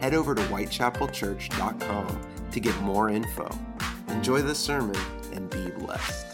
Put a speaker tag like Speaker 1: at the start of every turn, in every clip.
Speaker 1: Head over to whitechapelchurch.com to get more info. Enjoy the sermon and be blessed.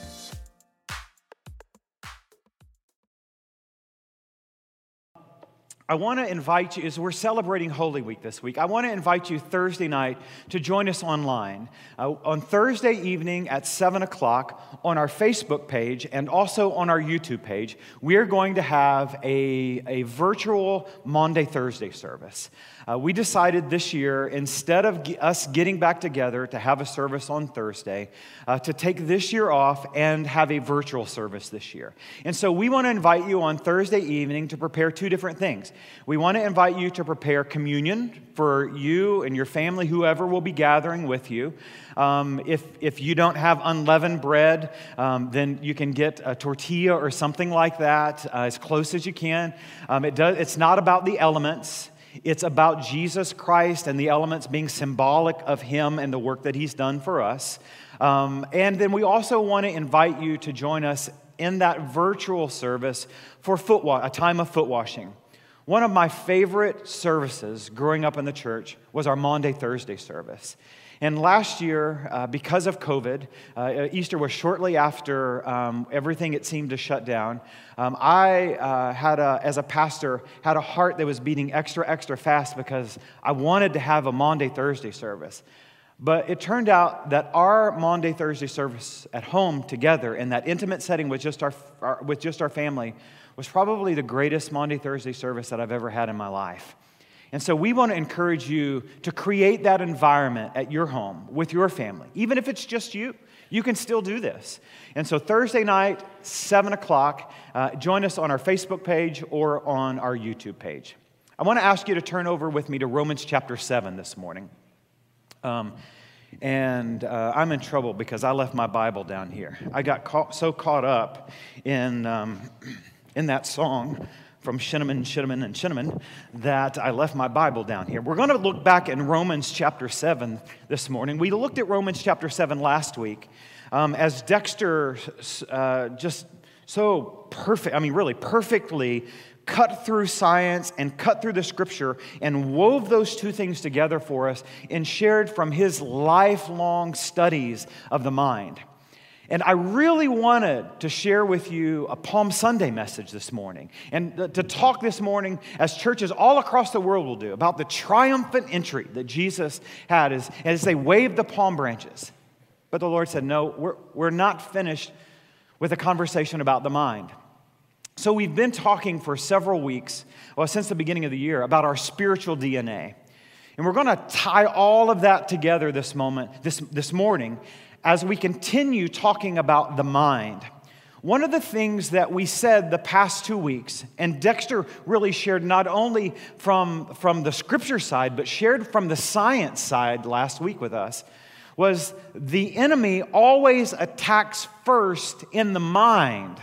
Speaker 2: I want to invite you, as we're celebrating Holy Week this week, I want to invite you Thursday night to join us online. Uh, on Thursday evening at 7 o'clock on our Facebook page and also on our YouTube page, we are going to have a, a virtual Maundy Thursday service. Uh, we decided this year, instead of g- us getting back together to have a service on Thursday, uh, to take this year off and have a virtual service this year. And so we want to invite you on Thursday evening to prepare two different things. We want to invite you to prepare communion for you and your family, whoever will be gathering with you. Um, if, if you don't have unleavened bread, um, then you can get a tortilla or something like that uh, as close as you can. Um, it does, it's not about the elements. It's about Jesus Christ and the elements being symbolic of Him and the work that He's done for us. Um, and then we also want to invite you to join us in that virtual service for foot wa- a time of foot washing. One of my favorite services growing up in the church was our Maundy Thursday service. And last year, uh, because of COVID, uh, Easter was shortly after um, everything it seemed to shut down. Um, I uh, had, a, as a pastor, had a heart that was beating extra, extra fast because I wanted to have a Maundy Thursday service. But it turned out that our Maundy Thursday service at home together in that intimate setting with just our, our with just our family was probably the greatest Maundy Thursday service that I've ever had in my life. And so we want to encourage you to create that environment at your home with your family. Even if it's just you, you can still do this. And so Thursday night, 7 o'clock, uh, join us on our Facebook page or on our YouTube page. I want to ask you to turn over with me to Romans chapter 7 this morning. Um, and uh, I'm in trouble because I left my Bible down here. I got caught, so caught up in, um, in that song from Shinneman, Shinneman, and Shinneman that I left my Bible down here. We're going to look back in Romans chapter 7 this morning. We looked at Romans chapter 7 last week um, as Dexter uh, just so perfect, I mean, really perfectly cut through science and cut through the scripture and wove those two things together for us and shared from his lifelong studies of the mind. And I really wanted to share with you a Palm Sunday message this morning and to talk this morning, as churches all across the world will do, about the triumphant entry that Jesus had as, as they waved the palm branches. But the Lord said, No, we're, we're not finished with a conversation about the mind. So, we've been talking for several weeks, well, since the beginning of the year, about our spiritual DNA. And we're going to tie all of that together this moment, this, this morning, as we continue talking about the mind. One of the things that we said the past two weeks, and Dexter really shared not only from, from the scripture side, but shared from the science side last week with us, was the enemy always attacks first in the mind.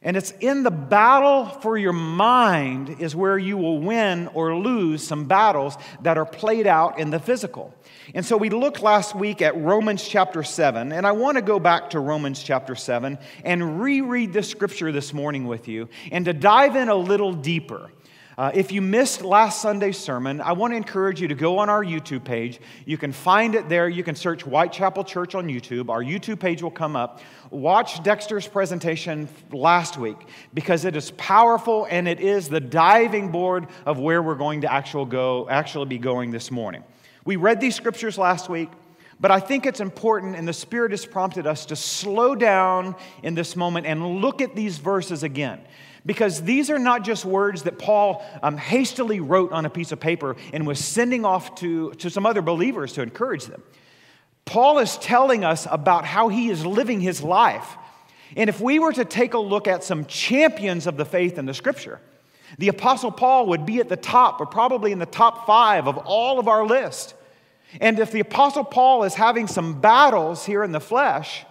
Speaker 2: And it's in the battle for your mind is where you will win or lose some battles that are played out in the physical. And so we looked last week at Romans chapter 7, and I want to go back to Romans chapter 7 and reread the scripture this morning with you and to dive in a little deeper. Uh, if you missed last Sunday's sermon, I want to encourage you to go on our YouTube page. You can find it there. You can search Whitechapel Church on YouTube. Our YouTube page will come up. Watch Dexter's presentation last week because it is powerful and it is the diving board of where we're going to actually go, actually be going this morning. We read these scriptures last week. But I think it's important, and the Spirit has prompted us to slow down in this moment and look at these verses again because these are not just words that Paul um, hastily wrote on a piece of paper and was sending off to, to some other believers to encourage them. Paul is telling us about how he is living his life. And if we were to take a look at some champions of the faith in the scripture, The Apostle Paul would be at the top, or probably in the top five of all of our list. And if the Apostle Paul is having some battles here in the flesh,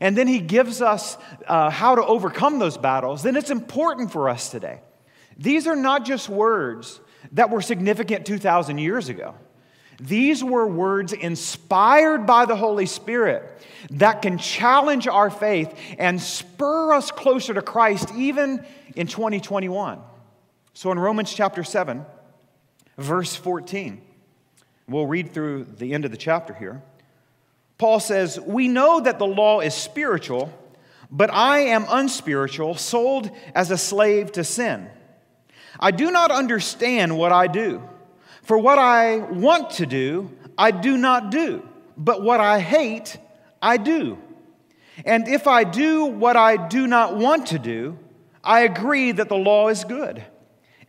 Speaker 2: and then he gives us uh, how to overcome those battles, then it's important for us today. These are not just words that were significant 2,000 years ago. These were words inspired by the Holy Spirit that can challenge our faith and spur us closer to Christ even in 2021. So in Romans chapter 7, verse 14, we'll read through the end of the chapter here. Paul says, We know that the law is spiritual, but I am unspiritual, sold as a slave to sin. I do not understand what I do. For what I want to do, I do not do, but what I hate, I do. And if I do what I do not want to do, I agree that the law is good.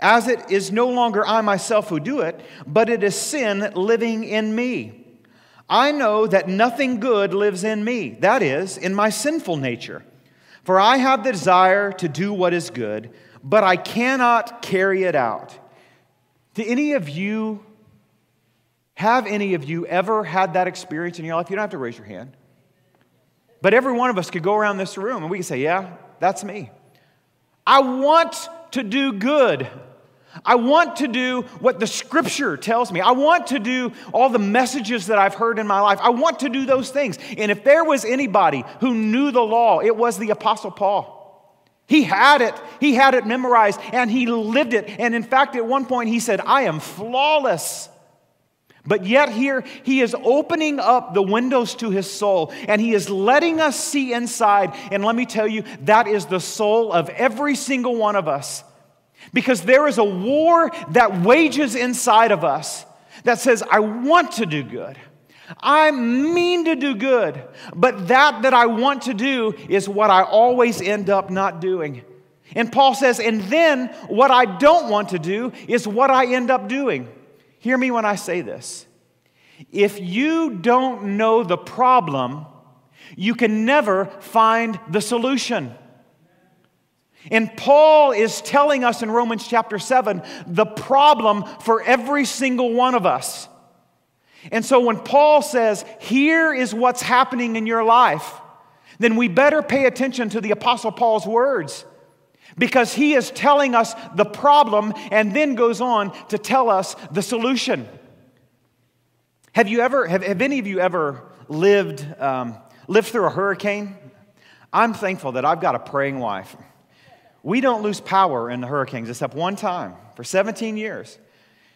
Speaker 2: As it is no longer I myself who do it, but it is sin living in me. I know that nothing good lives in me, that is, in my sinful nature. For I have the desire to do what is good, but I cannot carry it out. Do any of you, have any of you ever had that experience in your life? You don't have to raise your hand. But every one of us could go around this room and we could say, Yeah, that's me. I want to do good. I want to do what the scripture tells me. I want to do all the messages that I've heard in my life. I want to do those things. And if there was anybody who knew the law, it was the Apostle Paul. He had it, he had it memorized, and he lived it. And in fact, at one point, he said, I am flawless. But yet, here he is opening up the windows to his soul and he is letting us see inside. And let me tell you, that is the soul of every single one of us. Because there is a war that wages inside of us that says, I want to do good. I mean to do good, but that that I want to do is what I always end up not doing. And Paul says, and then what I don't want to do is what I end up doing. Hear me when I say this. If you don't know the problem, you can never find the solution. And Paul is telling us in Romans chapter 7 the problem for every single one of us. And so when Paul says, here is what's happening in your life, then we better pay attention to the Apostle Paul's words because he is telling us the problem and then goes on to tell us the solution. Have you ever, have, have any of you ever lived, um, lived through a hurricane? I'm thankful that I've got a praying wife. We don't lose power in the hurricanes except one time for 17 years.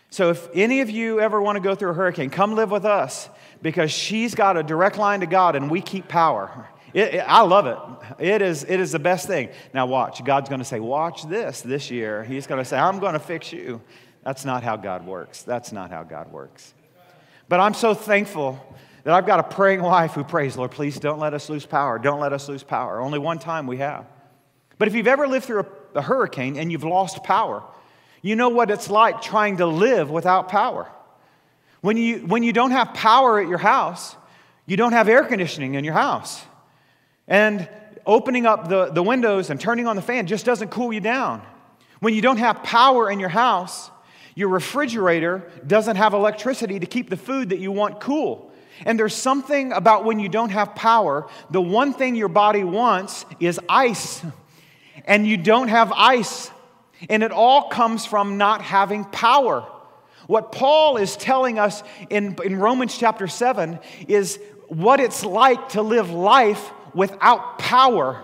Speaker 2: So if any of you ever want to go through a hurricane, come live with us because she's got a direct line to God and we keep power. It, it, I love it. It is, it is the best thing. Now, watch. God's going to say, Watch this this year. He's going to say, I'm going to fix you. That's not how God works. That's not how God works. But I'm so thankful that I've got a praying wife who prays, Lord, please don't let us lose power. Don't let us lose power. Only one time we have. But if you've ever lived through a, a hurricane and you've lost power, you know what it's like trying to live without power. When you, when you don't have power at your house, you don't have air conditioning in your house. And opening up the, the windows and turning on the fan just doesn't cool you down. When you don't have power in your house, your refrigerator doesn't have electricity to keep the food that you want cool. And there's something about when you don't have power, the one thing your body wants is ice. And you don't have ice. And it all comes from not having power. What Paul is telling us in, in Romans chapter 7 is what it's like to live life without power.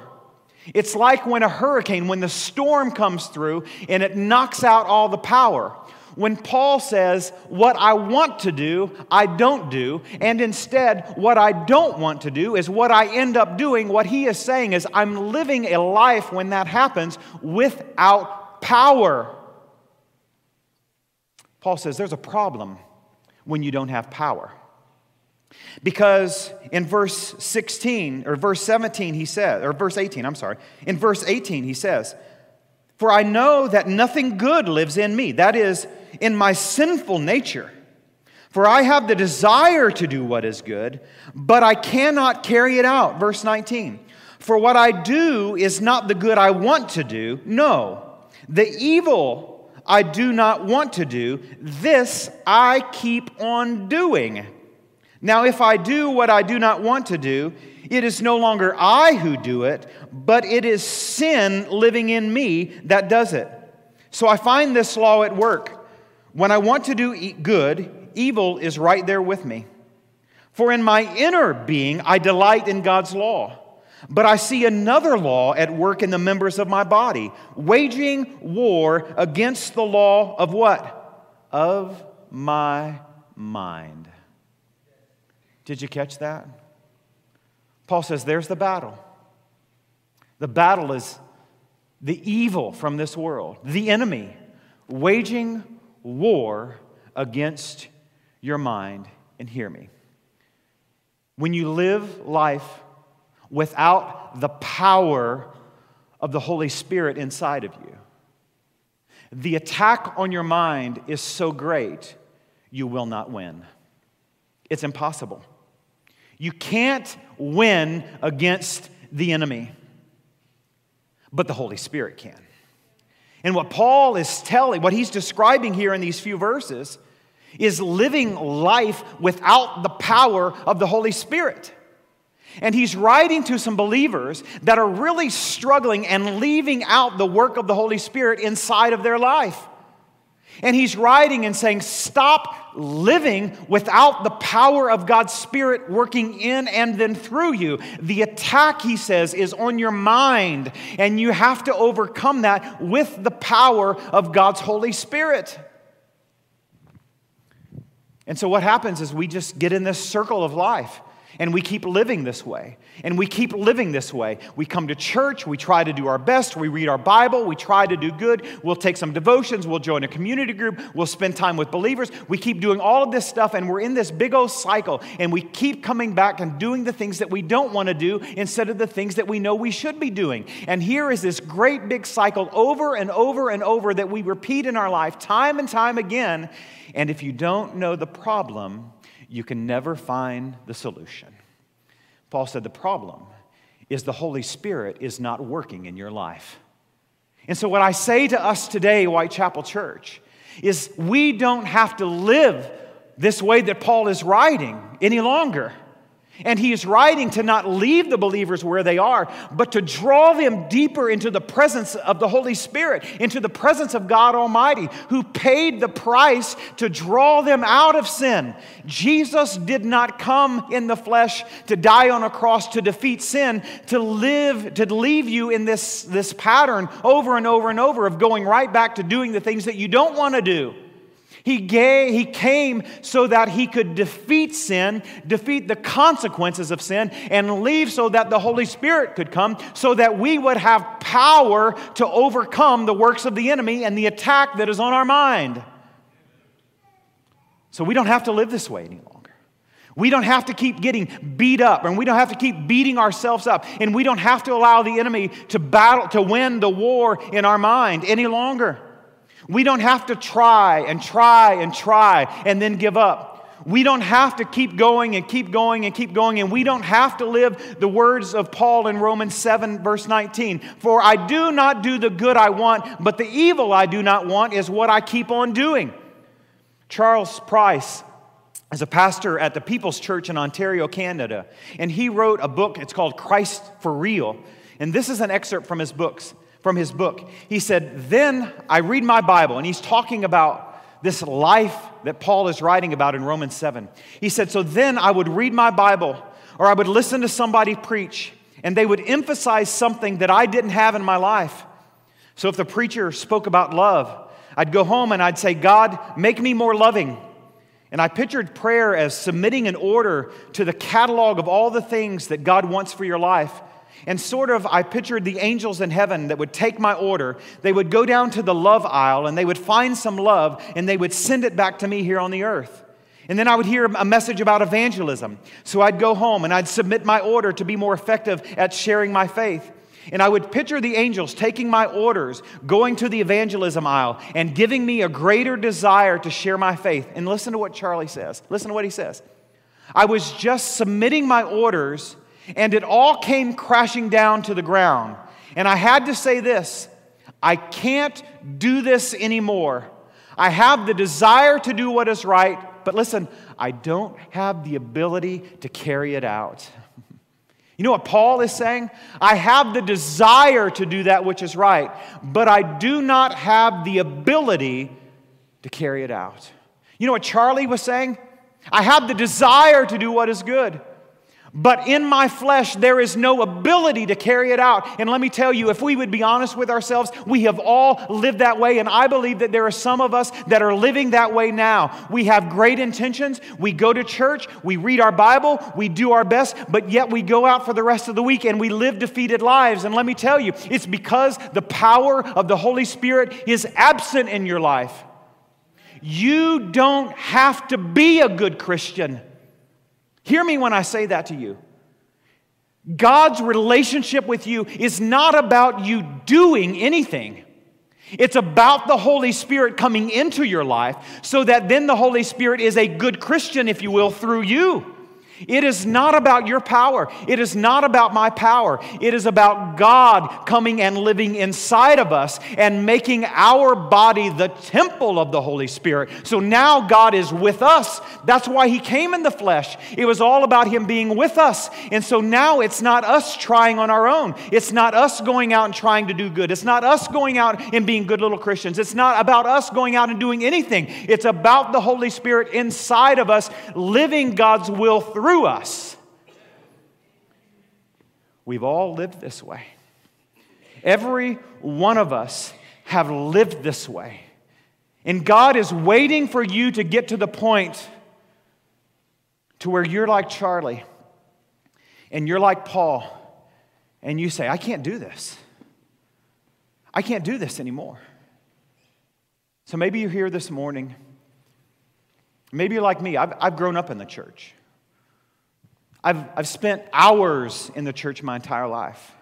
Speaker 2: It's like when a hurricane, when the storm comes through and it knocks out all the power. When Paul says, What I want to do, I don't do, and instead, what I don't want to do is what I end up doing, what he is saying is, I'm living a life when that happens without power. Paul says there's a problem when you don't have power. Because in verse 16 or verse 17 he says or verse 18, I'm sorry. In verse 18 he says, "For I know that nothing good lives in me, that is in my sinful nature. For I have the desire to do what is good, but I cannot carry it out." Verse 19. "For what I do is not the good I want to do, no, The evil I do not want to do, this I keep on doing. Now, if I do what I do not want to do, it is no longer I who do it, but it is sin living in me that does it. So I find this law at work. When I want to do good, evil is right there with me. For in my inner being, I delight in God's law. But I see another law at work in the members of my body, waging war against the law of what? Of my mind. Did you catch that? Paul says, There's the battle. The battle is the evil from this world, the enemy waging war against your mind. And hear me. When you live life without the power of the Holy Spirit inside of you. The attack on your mind is so great, you will not win. It's impossible. You can't win against the enemy, but the Holy Spirit can. And what Paul is telling, what he's describing here in these few verses, is living life without the power of the Holy Spirit. And he's writing to some believers that are really struggling and leaving out the work of the Holy Spirit inside of their life. And he's writing and saying, Stop living without the power of God's Spirit working in and then through you. The attack, he says, is on your mind, and you have to overcome that with the power of God's Holy Spirit. And so, what happens is we just get in this circle of life and we keep living this way. And we keep living this way. We come to church, we try to do our best, we read our Bible, we try to do good, we'll take some devotions, we'll join a community group, we'll spend time with believers. We keep doing all of this stuff, and we're in this big old cycle, and we keep coming back and doing the things that we don't want to do instead of the things that we know we should be doing. And here is this great big cycle over and over and over that we repeat in our life time and time again. And if you don't know the problem, you can never find the solution. Paul said the problem is the Holy Spirit is not working in your life. And so, what I say to us today, Whitechapel Church, is we don't have to live this way that Paul is writing any longer. And he is writing to not leave the believers where they are, but to draw them deeper into the presence of the Holy Spirit, into the presence of God Almighty, who paid the price to draw them out of sin. Jesus did not come in the flesh to die on a cross to defeat sin, to live, to leave you in this, this pattern over and over and over of going right back to doing the things that you don't want to do. He, gave, he came so that he could defeat sin, defeat the consequences of sin, and leave so that the Holy Spirit could come, so that we would have power to overcome the works of the enemy and the attack that is on our mind. So we don't have to live this way any longer. We don't have to keep getting beat up, and we don't have to keep beating ourselves up, and we don't have to allow the enemy to battle, to win the war in our mind any longer. We don't have to try and try and try and then give up. We don't have to keep going and keep going and keep going, and we don't have to live the words of Paul in Romans 7, verse 19. For I do not do the good I want, but the evil I do not want is what I keep on doing. Charles Price is a pastor at the People's Church in Ontario, Canada, and he wrote a book. It's called Christ for Real. And this is an excerpt from his books from his book. He said, Then I read my Bible, and he's talking about this life that Paul is writing about in Romans 7. He said, So then I would read my Bible, or I would listen to somebody preach, and they would emphasize something that I didn't have in my life. So if the preacher spoke about love, I'd go home and I'd say, God, make me more loving. And I pictured prayer as submitting an order to the catalog of all the things that God wants for your life. And sort of, I pictured the angels in heaven that would take my order. They would go down to the love aisle and they would find some love and they would send it back to me here on the earth. And then I would hear a message about evangelism. So I'd go home and I'd submit my order to be more effective at sharing my faith. And I would picture the angels taking my orders, going to the evangelism aisle, and giving me a greater desire to share my faith. And listen to what Charlie says. Listen to what he says. I was just submitting my orders and it all came crashing down to the ground. And I had to say this I can't do this anymore. I have the desire to do what is right, but listen, I don't have the ability to carry it out. You know what Paul is saying? I have the desire to do that which is right, but I do not have the ability to carry it out. You know what Charlie was saying? I have the desire to do what is good, but in my flesh, there is no ability to carry it out. And let me tell you, if we would be honest with ourselves, we have all lived that way. And I believe that there are some of us that are living that way now. We have great intentions. We go to church. We read our Bible. We do our best. But yet we go out for the rest of the week and we live defeated lives. And let me tell you, it's because the power of the Holy Spirit is absent in your life. You don't have to be a good Christian. Hear me when I say that to you. God's relationship with you is not about you doing anything. It's about the Holy Spirit coming into your life so that then the Holy Spirit is a good Christian, if you will, through you. It is not about your power. It is not about my power. It is about God coming and living inside of us and making our body the temple of the Holy Spirit. So now God is with us. That's why He came in the flesh. It was all about Him being with us. And so now it's not us trying on our own. It's not us going out and trying to do good. It's not us going out and being good little Christians. It's not about us going out and doing anything. It's about the Holy Spirit inside of us living God's will through through us. We've all lived this way. Every one of us have lived this way. And God is waiting for you to get to the point to where you're like Charlie and you're like Paul and you say, I can't do this. I can't do this anymore. So maybe you're here this morning. Maybe you're like me. I've, I've grown up in the church. I've, I've spent hours in the church my entire life.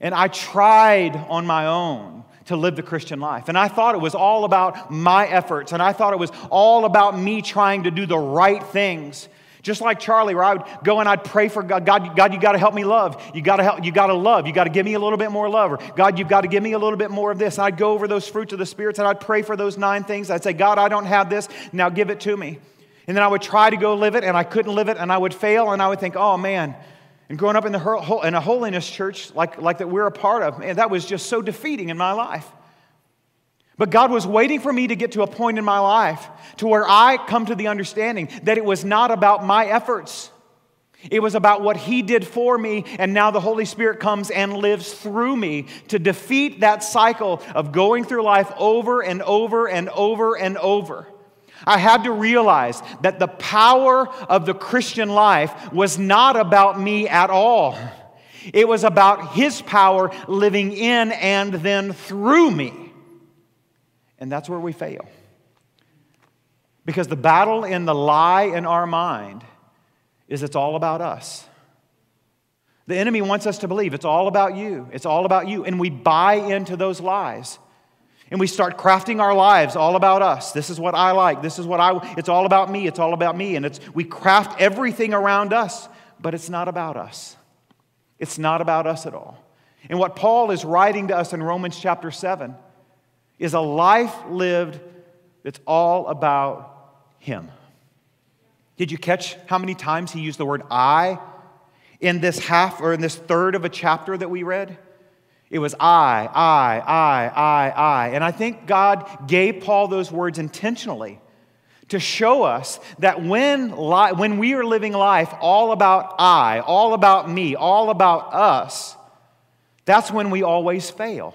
Speaker 2: And I tried on my own to live the Christian life. And I thought it was all about my efforts. And I thought it was all about me trying to do the right things. Just like Charlie, where I would go and I'd pray for God, God, God you got to help me love. You got to help, you got to love. You got to give me a little bit more love. Or God, you've got to give me a little bit more of this. And I'd go over those fruits of the spirits and I'd pray for those nine things. I'd say, God, I don't have this. Now give it to me. And then I would try to go live it, and I couldn't live it, and I would fail, and I would think, oh man. And growing up in, the, in a holiness church like, like that we're a part of, man, that was just so defeating in my life. But God was waiting for me to get to a point in my life to where I come to the understanding that it was not about my efforts. It was about what He did for me, and now the Holy Spirit comes and lives through me to defeat that cycle of going through life over and over and over and over. I had to realize that the power of the Christian life was not about me at all. It was about His power living in and then through me. And that's where we fail. Because the battle in the lie in our mind is it's all about us. The enemy wants us to believe it's all about you. It's all about you. And we buy into those lies and we start crafting our lives all about us. This is what I like. This is what I it's all about me. It's all about me and it's we craft everything around us, but it's not about us. It's not about us at all. And what Paul is writing to us in Romans chapter 7 is a life lived that's all about him. Did you catch how many times he used the word I in this half or in this third of a chapter that we read? It was I, I, I, I, I. And I think God gave Paul those words intentionally to show us that when, li- when we are living life all about I, all about me, all about us, that's when we always fail.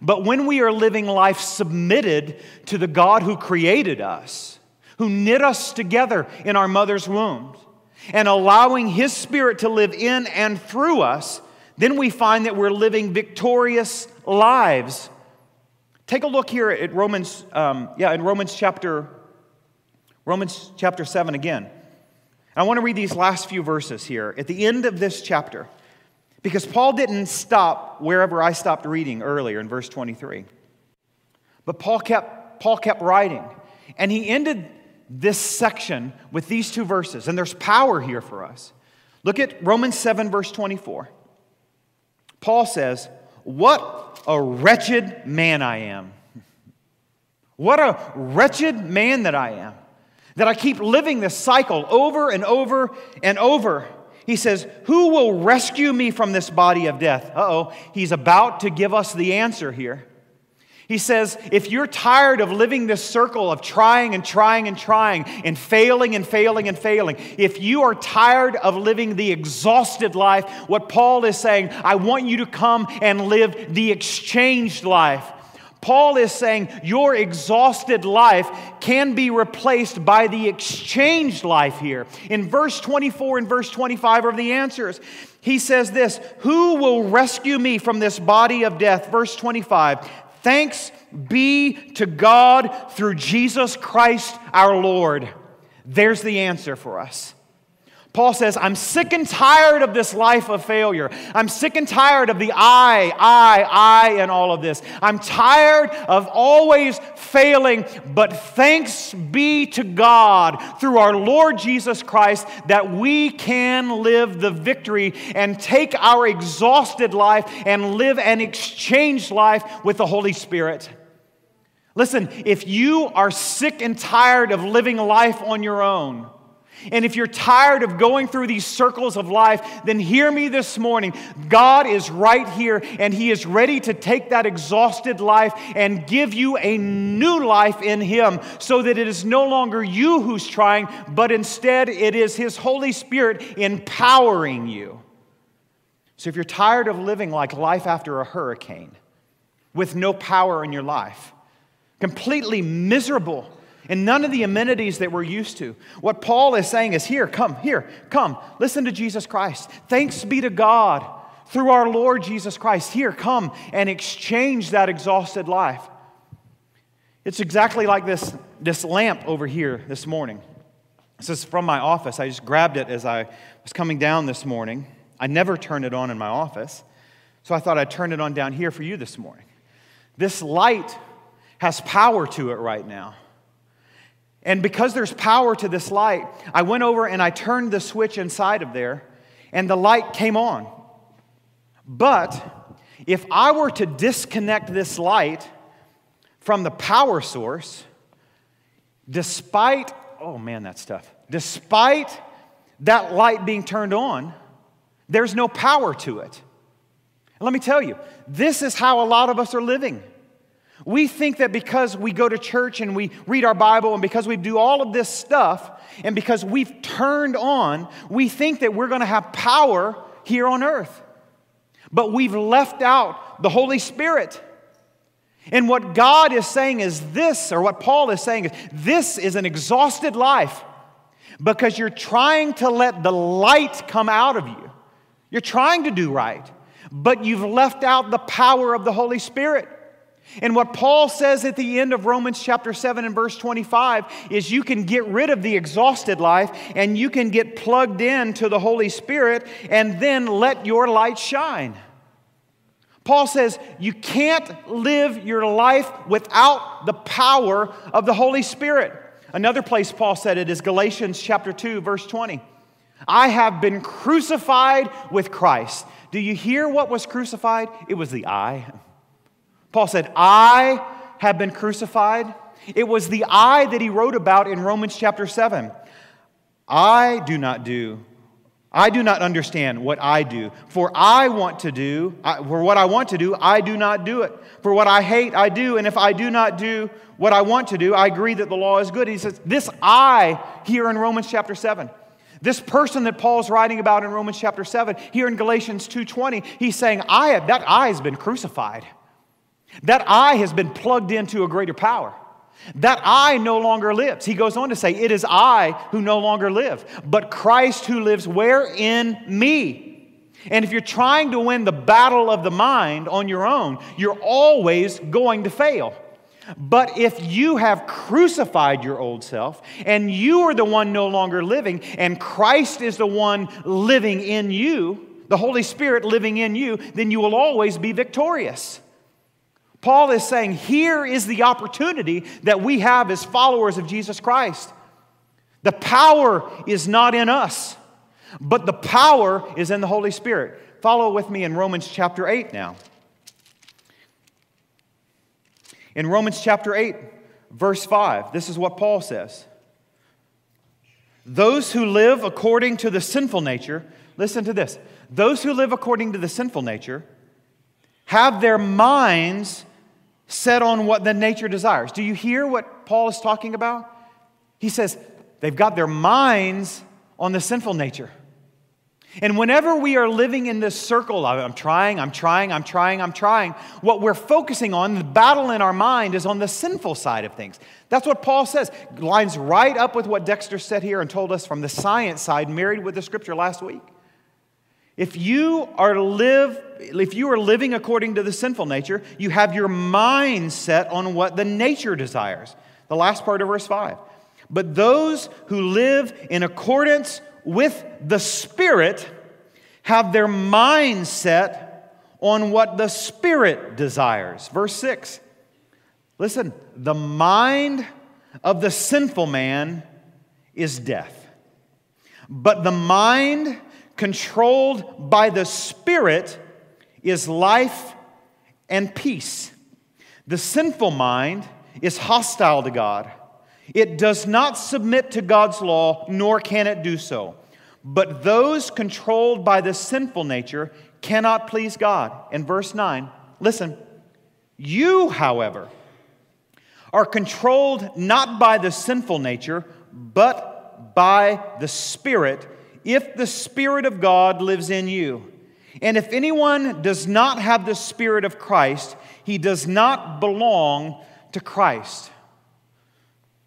Speaker 2: But when we are living life submitted to the God who created us, who knit us together in our mother's womb, and allowing His Spirit to live in and through us, then we find that we're living victorious lives. Take a look here at Romans, um, yeah, in Romans chapter, Romans chapter 7 again. I want to read these last few verses here at the end of this chapter because Paul didn't stop wherever I stopped reading earlier in verse 23. But Paul kept, Paul kept writing, and he ended this section with these two verses, and there's power here for us. Look at Romans 7, verse 24. Paul says, What a wretched man I am. What a wretched man that I am. That I keep living this cycle over and over and over. He says, Who will rescue me from this body of death? Uh oh, he's about to give us the answer here. He says, if you're tired of living this circle of trying and trying and trying and failing and failing and failing, if you are tired of living the exhausted life, what Paul is saying, I want you to come and live the exchanged life. Paul is saying your exhausted life can be replaced by the exchanged life here. In verse 24 and verse 25 are the answers. He says this Who will rescue me from this body of death? Verse 25 Thanks be to God through Jesus Christ our Lord. There's the answer for us. Paul says, I'm sick and tired of this life of failure. I'm sick and tired of the I, I, I, and all of this. I'm tired of always failing, but thanks be to God through our Lord Jesus Christ that we can live the victory and take our exhausted life and live an exchanged life with the Holy Spirit. Listen, if you are sick and tired of living life on your own, and if you're tired of going through these circles of life, then hear me this morning. God is right here and He is ready to take that exhausted life and give you a new life in Him so that it is no longer you who's trying, but instead it is His Holy Spirit empowering you. So if you're tired of living like life after a hurricane with no power in your life, completely miserable, and none of the amenities that we're used to. What Paul is saying is here, come, here, come, listen to Jesus Christ. Thanks be to God through our Lord Jesus Christ. Here, come and exchange that exhausted life. It's exactly like this, this lamp over here this morning. This is from my office. I just grabbed it as I was coming down this morning. I never turn it on in my office, so I thought I'd turn it on down here for you this morning. This light has power to it right now. And because there's power to this light, I went over and I turned the switch inside of there, and the light came on. But if I were to disconnect this light from the power source, despite, oh man, that stuff, despite that light being turned on, there's no power to it. Let me tell you, this is how a lot of us are living. We think that because we go to church and we read our Bible and because we do all of this stuff and because we've turned on, we think that we're going to have power here on earth. But we've left out the Holy Spirit. And what God is saying is this, or what Paul is saying is this is an exhausted life because you're trying to let the light come out of you. You're trying to do right, but you've left out the power of the Holy Spirit. And what Paul says at the end of Romans chapter 7 and verse 25 is you can get rid of the exhausted life and you can get plugged in to the Holy Spirit and then let your light shine. Paul says you can't live your life without the power of the Holy Spirit. Another place Paul said it is Galatians chapter 2 verse 20. I have been crucified with Christ. Do you hear what was crucified? It was the I. Paul said, I have been crucified. It was the I that he wrote about in Romans chapter 7. I do not do, I do not understand what I do. For I want to do, for what I want to do, I do not do it. For what I hate, I do. And if I do not do what I want to do, I agree that the law is good. He says, This I here in Romans chapter 7. This person that Paul's writing about in Romans chapter 7, here in Galatians 2:20, he's saying, I have, that I has been crucified. That I has been plugged into a greater power. That I no longer lives. He goes on to say, It is I who no longer live, but Christ who lives where? In me. And if you're trying to win the battle of the mind on your own, you're always going to fail. But if you have crucified your old self and you are the one no longer living, and Christ is the one living in you, the Holy Spirit living in you, then you will always be victorious. Paul is saying, here is the opportunity that we have as followers of Jesus Christ. The power is not in us, but the power is in the Holy Spirit. Follow with me in Romans chapter 8 now. In Romans chapter 8, verse 5, this is what Paul says Those who live according to the sinful nature, listen to this, those who live according to the sinful nature have their minds set on what the nature desires. Do you hear what Paul is talking about? He says they've got their minds on the sinful nature. And whenever we are living in this circle, I'm trying, I'm trying, I'm trying, I'm trying, what we're focusing on, the battle in our mind, is on the sinful side of things. That's what Paul says. Lines right up with what Dexter said here and told us from the science side, married with the scripture last week. If you are to live, if you are living according to the sinful nature, you have your mind set on what the nature desires. The last part of verse 5. But those who live in accordance with the Spirit have their mind set on what the Spirit desires. Verse 6. Listen, the mind of the sinful man is death, but the mind controlled by the Spirit is life and peace. The sinful mind is hostile to God it does not submit to God's law, nor can it do so. But those controlled by the sinful nature cannot please God. In verse 9, listen, you, however, are controlled not by the sinful nature, but by the Spirit, if the Spirit of God lives in you. And if anyone does not have the Spirit of Christ, he does not belong to Christ.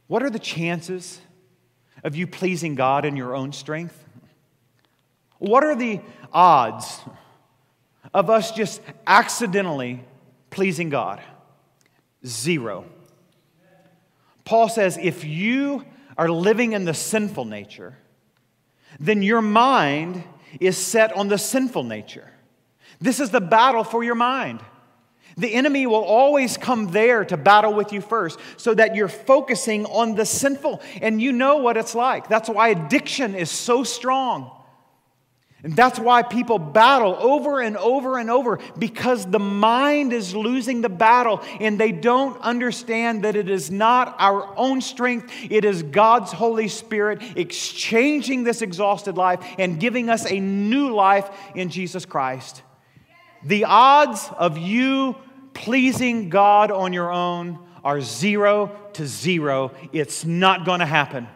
Speaker 2: What are the chances of you pleasing God in your own strength? What are the odds of us just accidentally pleasing God? Zero. Paul says if you are living in the sinful nature, then your mind is set on the sinful nature. This is the battle for your mind. The enemy will always come there to battle with you first so that you're focusing on the sinful. And you know what it's like. That's why addiction is so strong. And that's why people battle over and over and over because the mind is losing the battle and they don't understand that it is not our own strength, it is God's Holy Spirit exchanging this exhausted life and giving us a new life in Jesus Christ. The odds of you pleasing God on your own are zero to zero. It's not going to happen.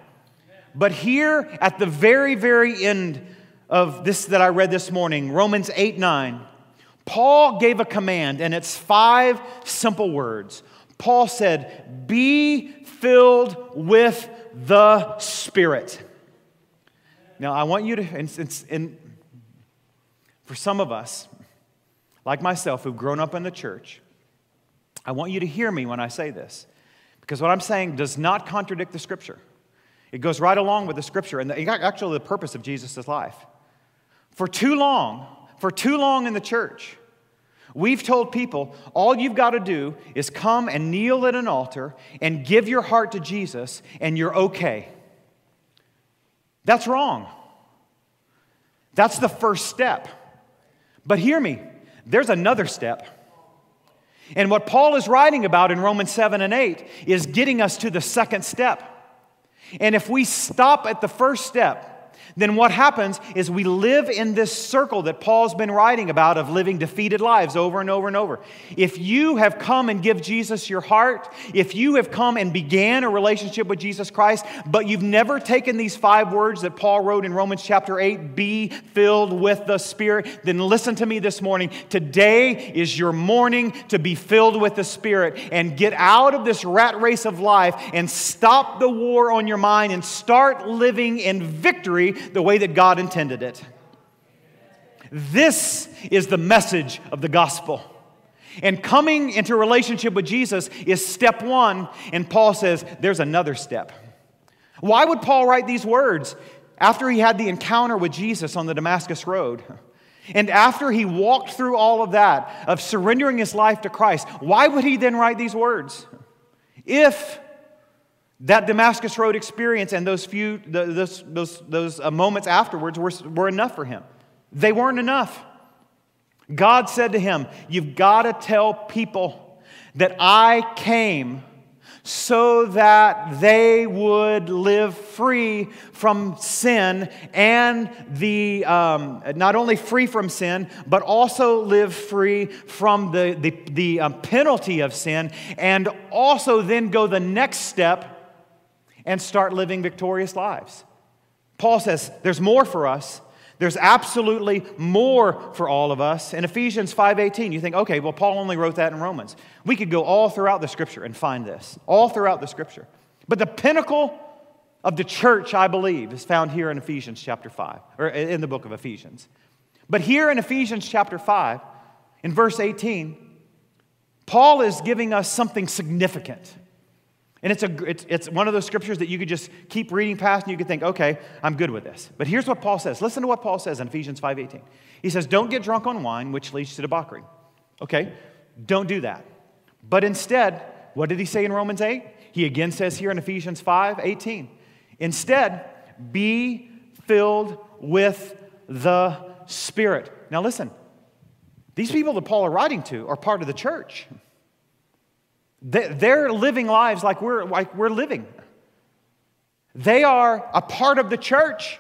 Speaker 2: But here at the very, very end of this that I read this morning, Romans 8 9, Paul gave a command, and it's five simple words. Paul said, Be filled with the Spirit. Now, I want you to, and, and for some of us, like myself, who've grown up in the church, I want you to hear me when I say this, because what I'm saying does not contradict the scripture. It goes right along with the scripture and the, actually the purpose of Jesus' life. For too long, for too long in the church, we've told people all you've got to do is come and kneel at an altar and give your heart to Jesus, and you're okay. That's wrong. That's the first step. But hear me, there's another step. And what Paul is writing about in Romans 7 and 8 is getting us to the second step. And if we stop at the first step, then what happens is we live in this circle that Paul's been writing about of living defeated lives over and over and over. If you have come and give Jesus your heart, if you have come and began a relationship with Jesus Christ, but you've never taken these five words that Paul wrote in Romans chapter 8, be filled with the Spirit, then listen to me this morning. Today is your morning to be filled with the Spirit and get out of this rat race of life and stop the war on your mind and start living in victory the way that God intended it. This is the message of the gospel. And coming into relationship with Jesus is step one. And Paul says there's another step. Why would Paul write these words after he had the encounter with Jesus on the Damascus Road? And after he walked through all of that, of surrendering his life to Christ, why would he then write these words? If that Damascus Road experience and those few, those, those, those uh, moments afterwards were, were enough for him. They weren't enough. God said to him, You've got to tell people that I came so that they would live free from sin and the um, not only free from sin but also live free from the, the, the um, penalty of sin and also then go the next step and start living victorious lives paul says there's more for us there's absolutely more for all of us. In Ephesians 5:18, you think, okay, well, Paul only wrote that in Romans. We could go all throughout the scripture and find this, all throughout the scripture. But the pinnacle of the church, I believe, is found here in Ephesians chapter 5, or in the book of Ephesians. But here in Ephesians chapter 5, in verse 18, Paul is giving us something significant. And it's, a, it's, it's one of those scriptures that you could just keep reading past and you could think, okay, I'm good with this. But here's what Paul says. Listen to what Paul says in Ephesians 5.18. He says, don't get drunk on wine, which leads to debauchery. Okay, don't do that. But instead, what did he say in Romans 8? He again says here in Ephesians 5.18. Instead, be filled with the Spirit. Now listen, these people that Paul are writing to are part of the church. They're living lives like we're, like we're living. They are a part of the church.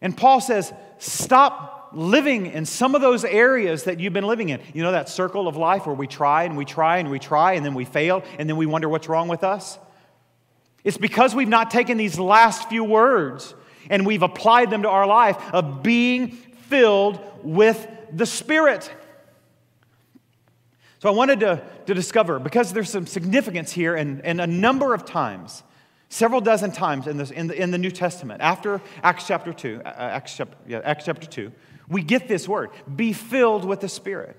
Speaker 2: And Paul says, stop living in some of those areas that you've been living in. You know that circle of life where we try and we try and we try and then we fail and then we wonder what's wrong with us? It's because we've not taken these last few words and we've applied them to our life of being filled with the Spirit. So I wanted to, to discover, because there's some significance here, and, and a number of times, several dozen times in, this, in, the, in the New Testament, after Acts chapter 2, uh, Acts, chapter, yeah, Acts chapter 2, we get this word be filled with the Spirit.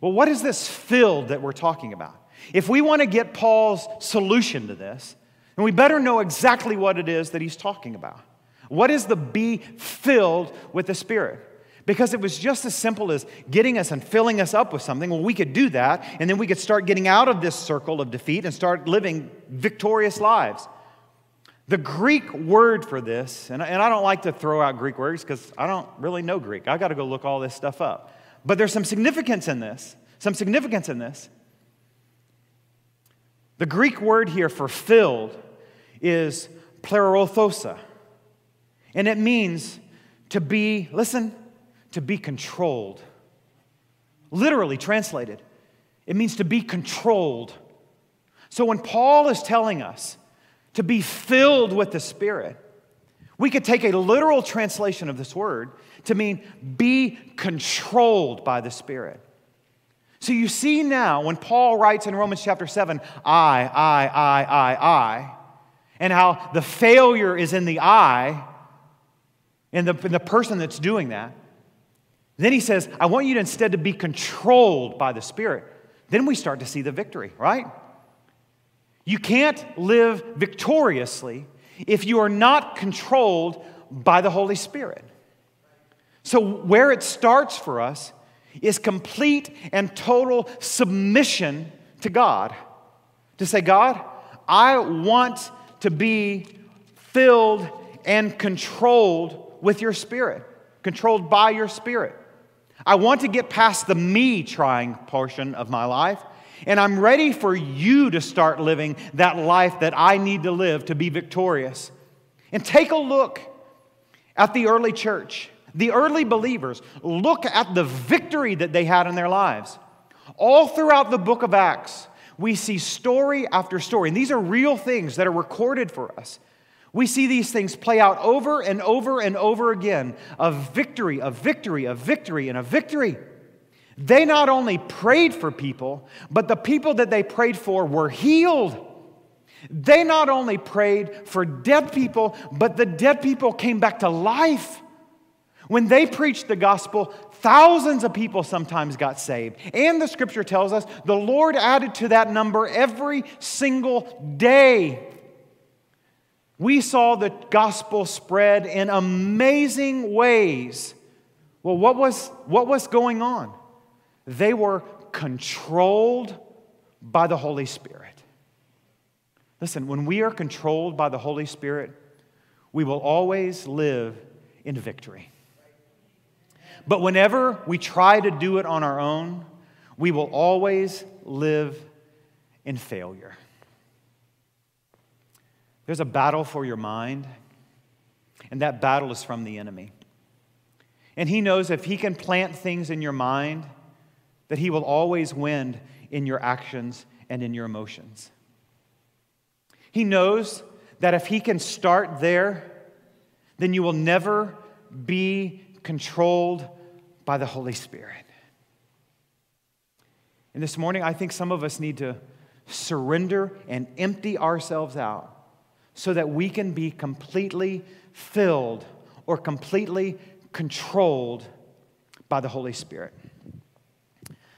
Speaker 2: Well, what is this filled that we're talking about? If we want to get Paul's solution to this, then we better know exactly what it is that he's talking about. What is the be filled with the Spirit? Because it was just as simple as getting us and filling us up with something. Well, we could do that, and then we could start getting out of this circle of defeat and start living victorious lives. The Greek word for this, and, I don't like to throw out Greek words because I don't really know Greek. I got to go look all this stuff up. But there's some significance in this. Some significance in this. The Greek word here for filled is plerothosa. And it means to be, listen, to be controlled. Literally translated, it means to be controlled. So when Paul is telling us to be filled with the Spirit, we could take a literal translation of this word to mean be controlled by the Spirit. So you see now when Paul writes in Romans chapter 7, I, I, I, I, I, and how the failure is in the I, and the, in the person that's doing that. Then he says, I want you to instead to be controlled by the Spirit. Then we start to see the victory, right? You can't live victoriously if you are not controlled by the Holy Spirit. So, where it starts for us is complete and total submission to God. To say, God, I want to be filled and controlled with your Spirit, controlled by your Spirit. I want to get past the me trying portion of my life. And I'm ready for you to start living that life that I need to live to be victorious. And take a look at the early church, the early believers. Look at the victory that they had in their lives. All throughout the book of Acts, we see story after story. And these are real things that are recorded for us. We see these things play out over and over and over again of victory, of victory, of victory, and a victory. They not only prayed for people, but the people that they prayed for were healed. They not only prayed for dead people, but the dead people came back to life. When they preached the gospel, thousands of people sometimes got saved. And the scripture tells us the Lord added to that number every single day. We saw the gospel spread in amazing ways. Well, what was, what was going on? They were controlled by the Holy Spirit. Listen, when we are controlled by the Holy Spirit, we will always live in victory. But whenever we try to do it on our own, we will always live in failure. There's a battle for your mind, and that battle is from the enemy. And he knows if he can plant things in your mind, that he will always win in your actions and in your emotions. He knows that if he can start there, then you will never be controlled by the Holy Spirit. And this morning, I think some of us need to surrender and empty ourselves out so that we can be completely filled or completely controlled by the Holy Spirit.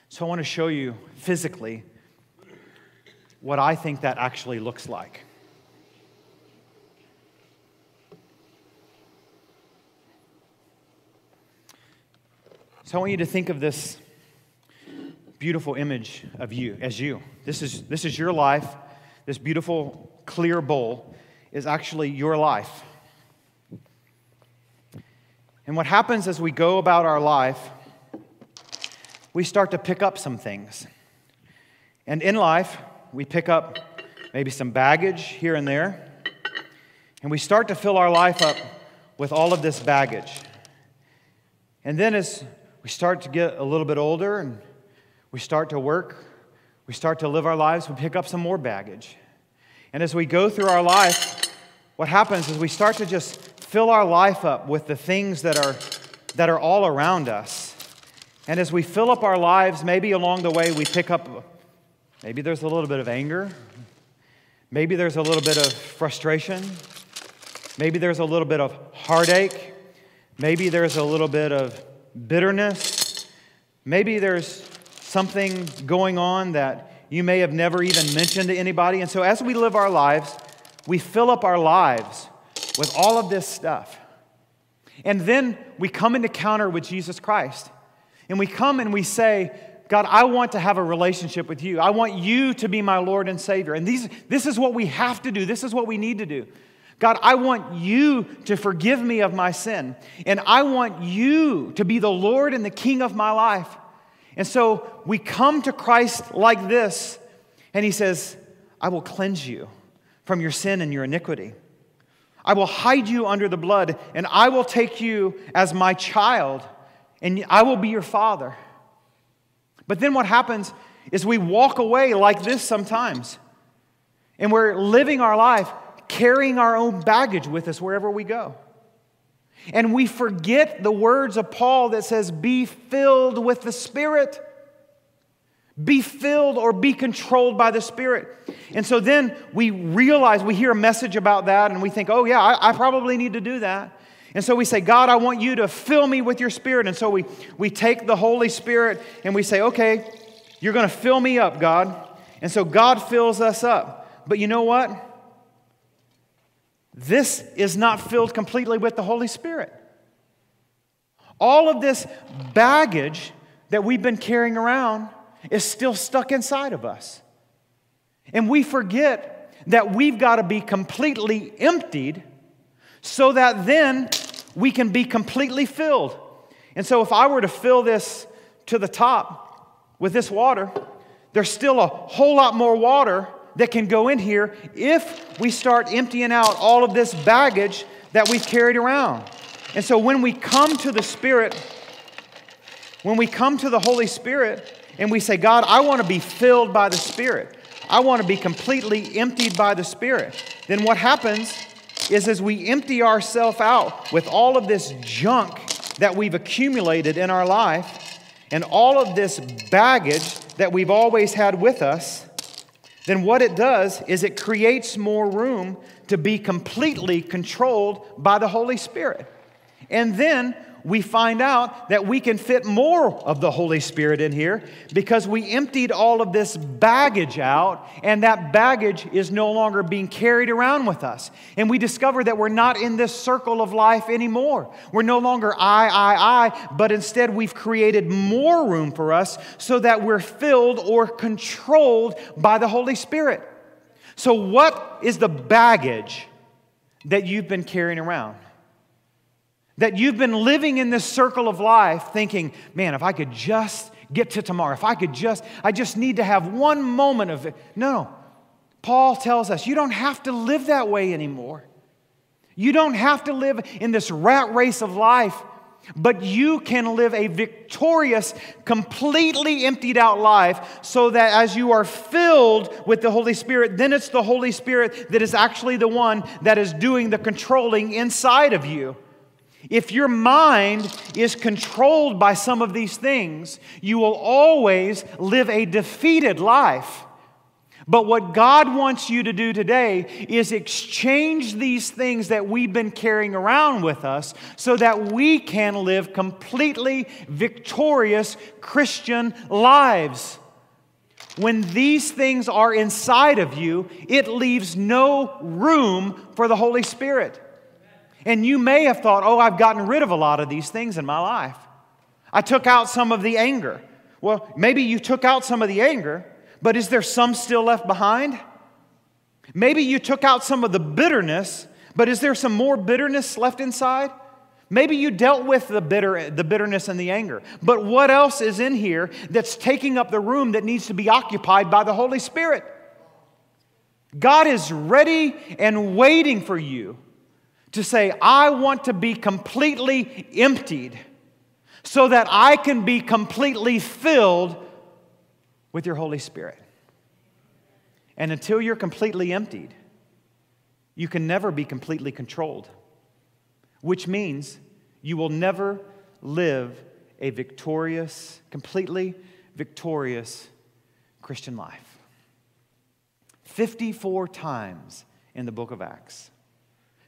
Speaker 2: So I want to show you physically what I think that actually looks like. So I want you to think of this beautiful image of you as you. This is, this is your life. This beautiful, clear bowl is actually your life. And what happens as we go about our life, we start to pick up some things. And in life, we pick up maybe some baggage here and there. And we start to fill our life up with all of this baggage. And then as we start to get a little bit older and we start to work, we start to live our lives, we pick up some more baggage. And as we go through our life, what happens is we start to just fill our life up with the things that are, that are all around us. And as we fill up our lives, maybe along the way we pick up, maybe there's a little bit of anger, maybe there's a little bit of frustration, maybe there's a little bit of heartache, maybe there's a little bit of bitterness. Maybe there's something going on that you may have never even mentioned to anybody. And so, as we live our lives, we fill up our lives with all of this stuff. And then we come into counter with Jesus Christ. And we come and we say, God, I want to have a relationship with you. I want you to be my Lord and Savior. And these, this is what we have to do. This is what we need to do. God, I want you to forgive me of my sin. And I want you to be the Lord and the King of my life. And so we come to Christ like this, and He says, I will cleanse you from your sin and your iniquity. I will hide you under the blood, and I will take you as my child, and I will be your father. But then what happens is we walk away like this sometimes, and we're living our life carrying our own baggage with us wherever we go. And we forget the words of Paul that says, Be filled with the Spirit. Be filled or be controlled by the Spirit. And so then we realize, we hear a message about that, and we think, Oh, yeah, I, I probably need to do that. And so we say, God, I want you to fill me with your Spirit. And so we, we take the Holy Spirit and we say, Okay, you're going to fill me up, God. And so God fills us up. But you know what? This is not filled completely with the Holy Spirit. All of this baggage that we've been carrying around is still stuck inside of us. And we forget that we've got to be completely emptied so that then we can be completely filled. And so, if I were to fill this to the top with this water, there's still a whole lot more water that can go in here if we start emptying out all of this baggage that we've carried around. And so when we come to the Spirit, when we come to the Holy Spirit and we say, God, I want to be filled by the Spirit, I want to be completely emptied by the Spirit, then what happens is as we empty ourselves out with all of this junk that we've accumulated in our life and all of this baggage that we've always had with us, then what it does is it creates more room to be completely controlled by the Holy Spirit. And then we find out that we can fit more of the Holy Spirit in here because we emptied all of this baggage out, and that baggage is no longer being carried around with us. And we discover that we're not in this circle of life anymore. We're no longer I, I, I, but instead we've created more room for us so that we're filled or controlled by the Holy Spirit. So, what is the baggage that you've been carrying around? That you've been living in this circle of life thinking, man, if I could just get to tomorrow, if I could just, I just need to have one moment of it. No. Paul tells us you don't have to live that way anymore. You don't have to live in this rat race of life, but you can live a victorious, completely emptied out life so that as you are filled with the Holy Spirit, then it's the Holy Spirit that is actually the one that is doing the controlling inside of you. If your mind is controlled by some of these things, you will always live a defeated life. But what God wants you to do today is exchange these things that we've been carrying around with us so that we can live completely victorious Christian lives. When these things are inside of you, it leaves no room for the Holy Spirit. And you may have thought, oh, I've gotten rid of a lot of these things in my life. I took out some of the anger. Well, maybe you took out some of the anger, but is there some still left behind? Maybe you took out some of the bitterness, but is there some more bitterness left inside? Maybe you dealt with the, bitter, the bitterness and the anger, but what else is in here that's taking up the room that needs to be occupied by the Holy Spirit? God is ready and waiting for you to say, I want to be completely emptied so that I can be completely filled with your Holy Spirit. And until you're completely emptied, you can never be completely controlled, which means you will never live a victorious, completely victorious Christian life. 54 times in the book of Acts.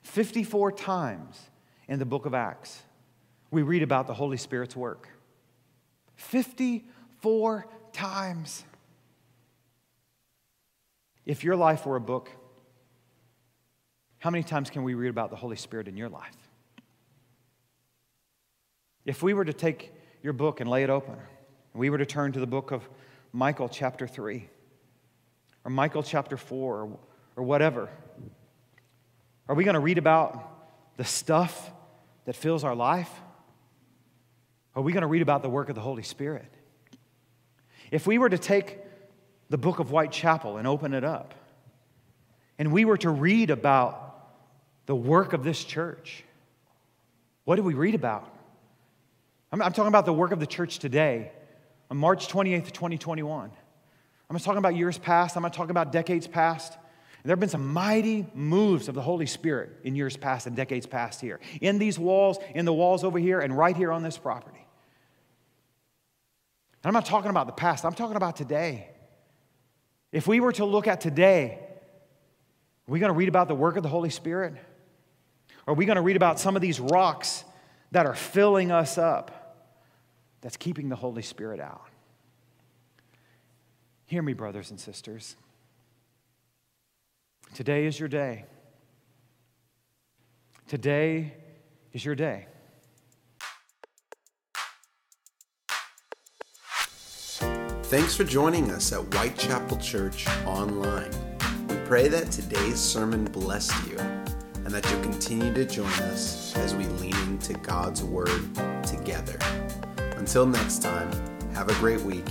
Speaker 2: 54 times in the book of Acts, we read about the Holy Spirit's work. 54 times. If your life were a book, how many times can we read about the Holy Spirit in your life? If we were to take your book and lay it open, and we were to turn to the book of Michael chapter 3, or Michael chapter 4, or, or whatever, are we going to read about the stuff that fills our life? Are we going to read about the work of the Holy Spirit? If we were to take the book of Whitechapel and open it up, and we were to read about the work of this church, what do we read about? I'm, I'm talking about the work of the church today, on March 28th, 2021. I'm not talking about years past, I'm not talking about decades past. There have been some mighty moves of the Holy Spirit in years past and decades past here, in these walls, in the walls over here, and right here on this property. And I'm not talking about the past, I'm talking about today. If we were to look at today, are we going to read about the work of the Holy Spirit? Are we going to read about some of these rocks that are filling us up that's keeping the Holy Spirit out? Hear me, brothers and sisters. Today is your day. Today is your day.
Speaker 1: Thanks for joining us at Whitechapel Church online. We pray that today's sermon blessed you and that you'll continue to join us as we lean into God's Word together. Until next time, have a great week